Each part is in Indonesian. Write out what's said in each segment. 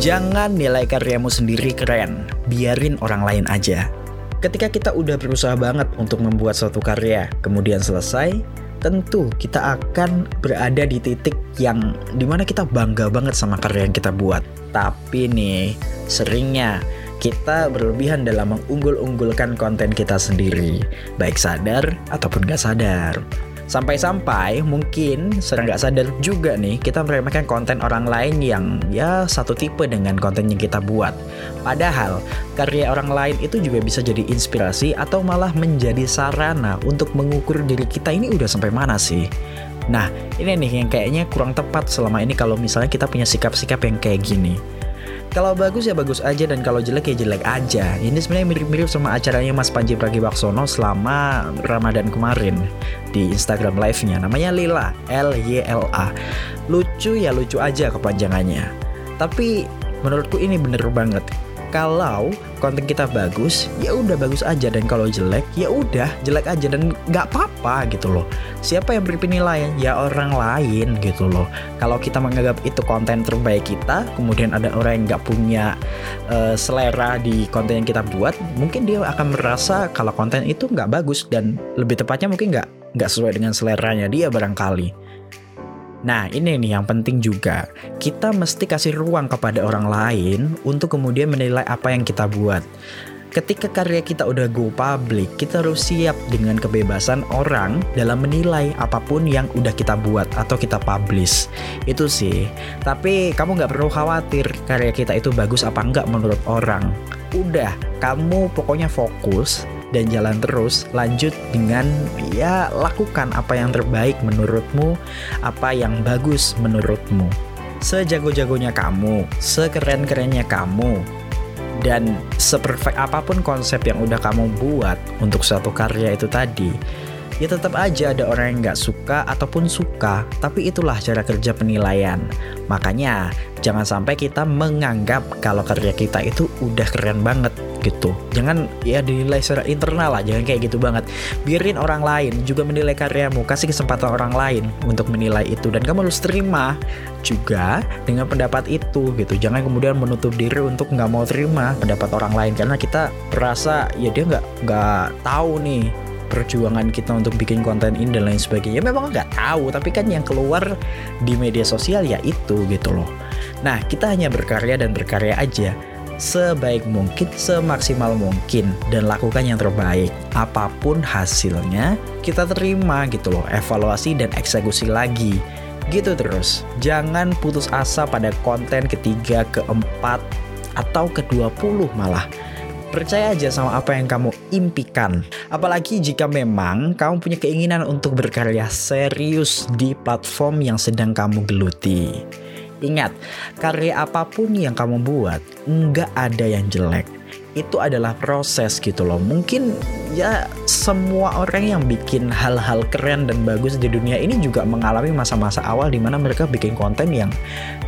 Jangan nilai karyamu sendiri keren, biarin orang lain aja. Ketika kita udah berusaha banget untuk membuat suatu karya, kemudian selesai, tentu kita akan berada di titik yang di mana kita bangga banget sama karya yang kita buat. Tapi nih, seringnya kita berlebihan dalam mengunggul-unggulkan konten kita sendiri, baik sadar ataupun gak sadar. Sampai-sampai mungkin sering nggak sadar juga nih kita meremehkan konten orang lain yang ya satu tipe dengan konten yang kita buat. Padahal karya orang lain itu juga bisa jadi inspirasi atau malah menjadi sarana untuk mengukur diri kita ini udah sampai mana sih. Nah ini nih yang kayaknya kurang tepat selama ini kalau misalnya kita punya sikap-sikap yang kayak gini. Kalau bagus ya bagus aja dan kalau jelek ya jelek aja. Ini sebenarnya mirip-mirip sama acaranya Mas Panji Pragiwaksono selama Ramadan kemarin di Instagram live-nya. Namanya Lila, L Y L A. Lucu ya lucu aja kepanjangannya. Tapi menurutku ini bener banget kalau konten kita bagus ya udah bagus aja. Dan kalau jelek ya udah jelek aja dan nggak apa-apa gitu loh. Siapa yang beri penilaian? Ya orang lain gitu loh. Kalau kita menganggap itu konten terbaik kita kemudian ada orang yang nggak punya uh, selera di konten yang kita buat mungkin dia akan merasa kalau konten itu nggak bagus dan lebih tepatnya mungkin nggak nggak sesuai dengan seleranya dia barangkali Nah, ini nih yang penting juga. Kita mesti kasih ruang kepada orang lain untuk kemudian menilai apa yang kita buat. Ketika karya kita udah go public, kita harus siap dengan kebebasan orang dalam menilai apa pun yang udah kita buat atau kita publish. Itu sih. Tapi kamu nggak perlu khawatir karya kita itu bagus apa enggak menurut orang. Udah, kamu pokoknya fokus dan jalan terus lanjut dengan ya lakukan apa yang terbaik menurutmu apa yang bagus menurutmu sejago-jagonya kamu sekeren-kerennya kamu dan seperfect apa pun konsep yang udah kamu buat untuk suatu karya itu tadi ya tetap aja ada orang yang nggak suka ataupun suka, tapi itulah cara kerja penilaian. Makanya jangan sampai kita menganggap kalau karya kita itu udah keren banget gitu. Jangan ya dinilai secara internal lah, jangan kayak gitu banget. Biarin orang lain juga menilai karyamu, kasih kesempatan orang lain untuk menilai itu dan kamu harus terima juga dengan pendapat itu gitu. Jangan kemudian menutup diri untuk nggak mau terima pendapat orang lain karena kita merasa ya dia nggak nggak tahu nih perjuangan kita untuk bikin konten ini dan lain sebagainya memang nggak tahu tapi kan yang keluar di media sosial ya itu gitu loh nah kita hanya berkarya dan berkarya aja sebaik mungkin, semaksimal mungkin, dan lakukan yang terbaik. Apa pun hasilnya, kita terima gitu loh, evaluasi dan eksekusi lagi. Gitu terus, jangan putus asa pada konten ketiga, keempat, atau ke-20 malah. Percaya aja sama apa yang kamu impikan. Apalagi jika memang kamu punya keinginan untuk berkarya serius di platform yang sedang kamu geluti. Ingat, karya apa pun yang kamu buat, nggak ada yang jelek itu adalah proses gitu loh. Mungkin ya semua orang yang bikin hal-hal keren dan bagus di dunia ini juga mengalami masa-masa awal di mana mereka bikin konten yang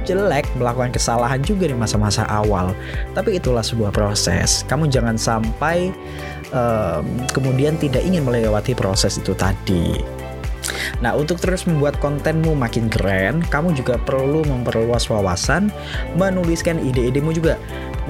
jelek, melakukan kesalahan juga di masa-masa awal. Tapi itulah sebuah proses. Kamu jangan sampai um, kemudian tidak ingin melewati proses itu tadi. Nah, untuk terus membuat kontenmu makin keren, kamu juga perlu memperluas wawasan, menuliskan ide-idemu juga.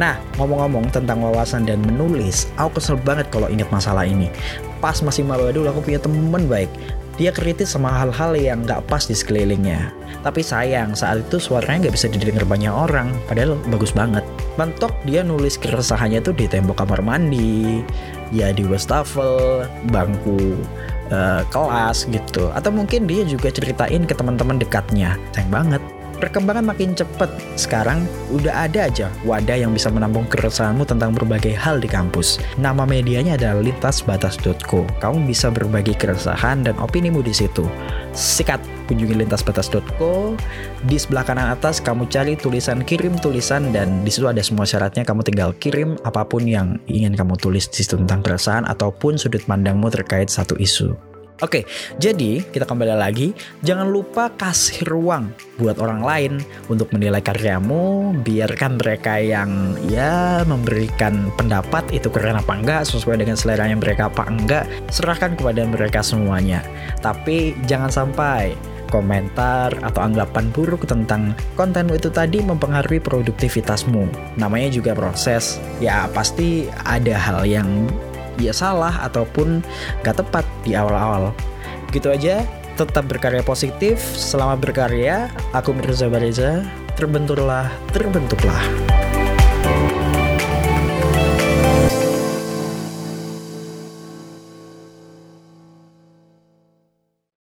Nah, ngomong-ngomong tentang wawasan dan menulis, aku kesel banget kalau ingat masalah ini. Pas masih maba dulu aku punya temen baik. Dia kritis sama hal-hal yang gak pas di sekelilingnya. Tapi sayang, saat itu suaranya gak bisa didengar banyak orang, padahal bagus banget. Mentok dia nulis keresahannya tuh di tembok kamar mandi, ya di wastafel, bangku uh, kelas gitu. Atau mungkin dia juga ceritain ke teman-teman dekatnya. Sayang banget perkembangan makin cepat. Sekarang udah ada aja wadah yang bisa menampung keresahanmu tentang berbagai hal di kampus. Nama medianya adalah lintasbatas.co. Kamu bisa berbagi keresahan dan opinimu di situ. Sikat kunjungi lintasbatas.co. Di sebelah kanan atas kamu cari tulisan kirim tulisan dan di situ ada semua syaratnya. Kamu tinggal kirim apa pun yang ingin kamu tulis di situ tentang keresahan ataupun sudut pandangmu terkait satu isu. Oke, jadi kita kembali lagi, jangan lupa kasih ruang buat orang lain untuk menilai karyamu, biarkan mereka yang ya memberikan pendapat itu keren apa enggak, sesuai dengan selera yang mereka apa enggak, serahkan kepada mereka semuanya. Tapi jangan sampai komentar atau anggapan buruk tentang kontenmu itu tadi mempengaruhi produktivitasmu. Namanya juga proses. Ya pasti ada hal yang ya salah ataupun gak tepat di awal-awal. Gitu aja, tetap berkarya positif, selamat berkarya. Aku Mirza Bariza, terbenturlah, terbentuklah.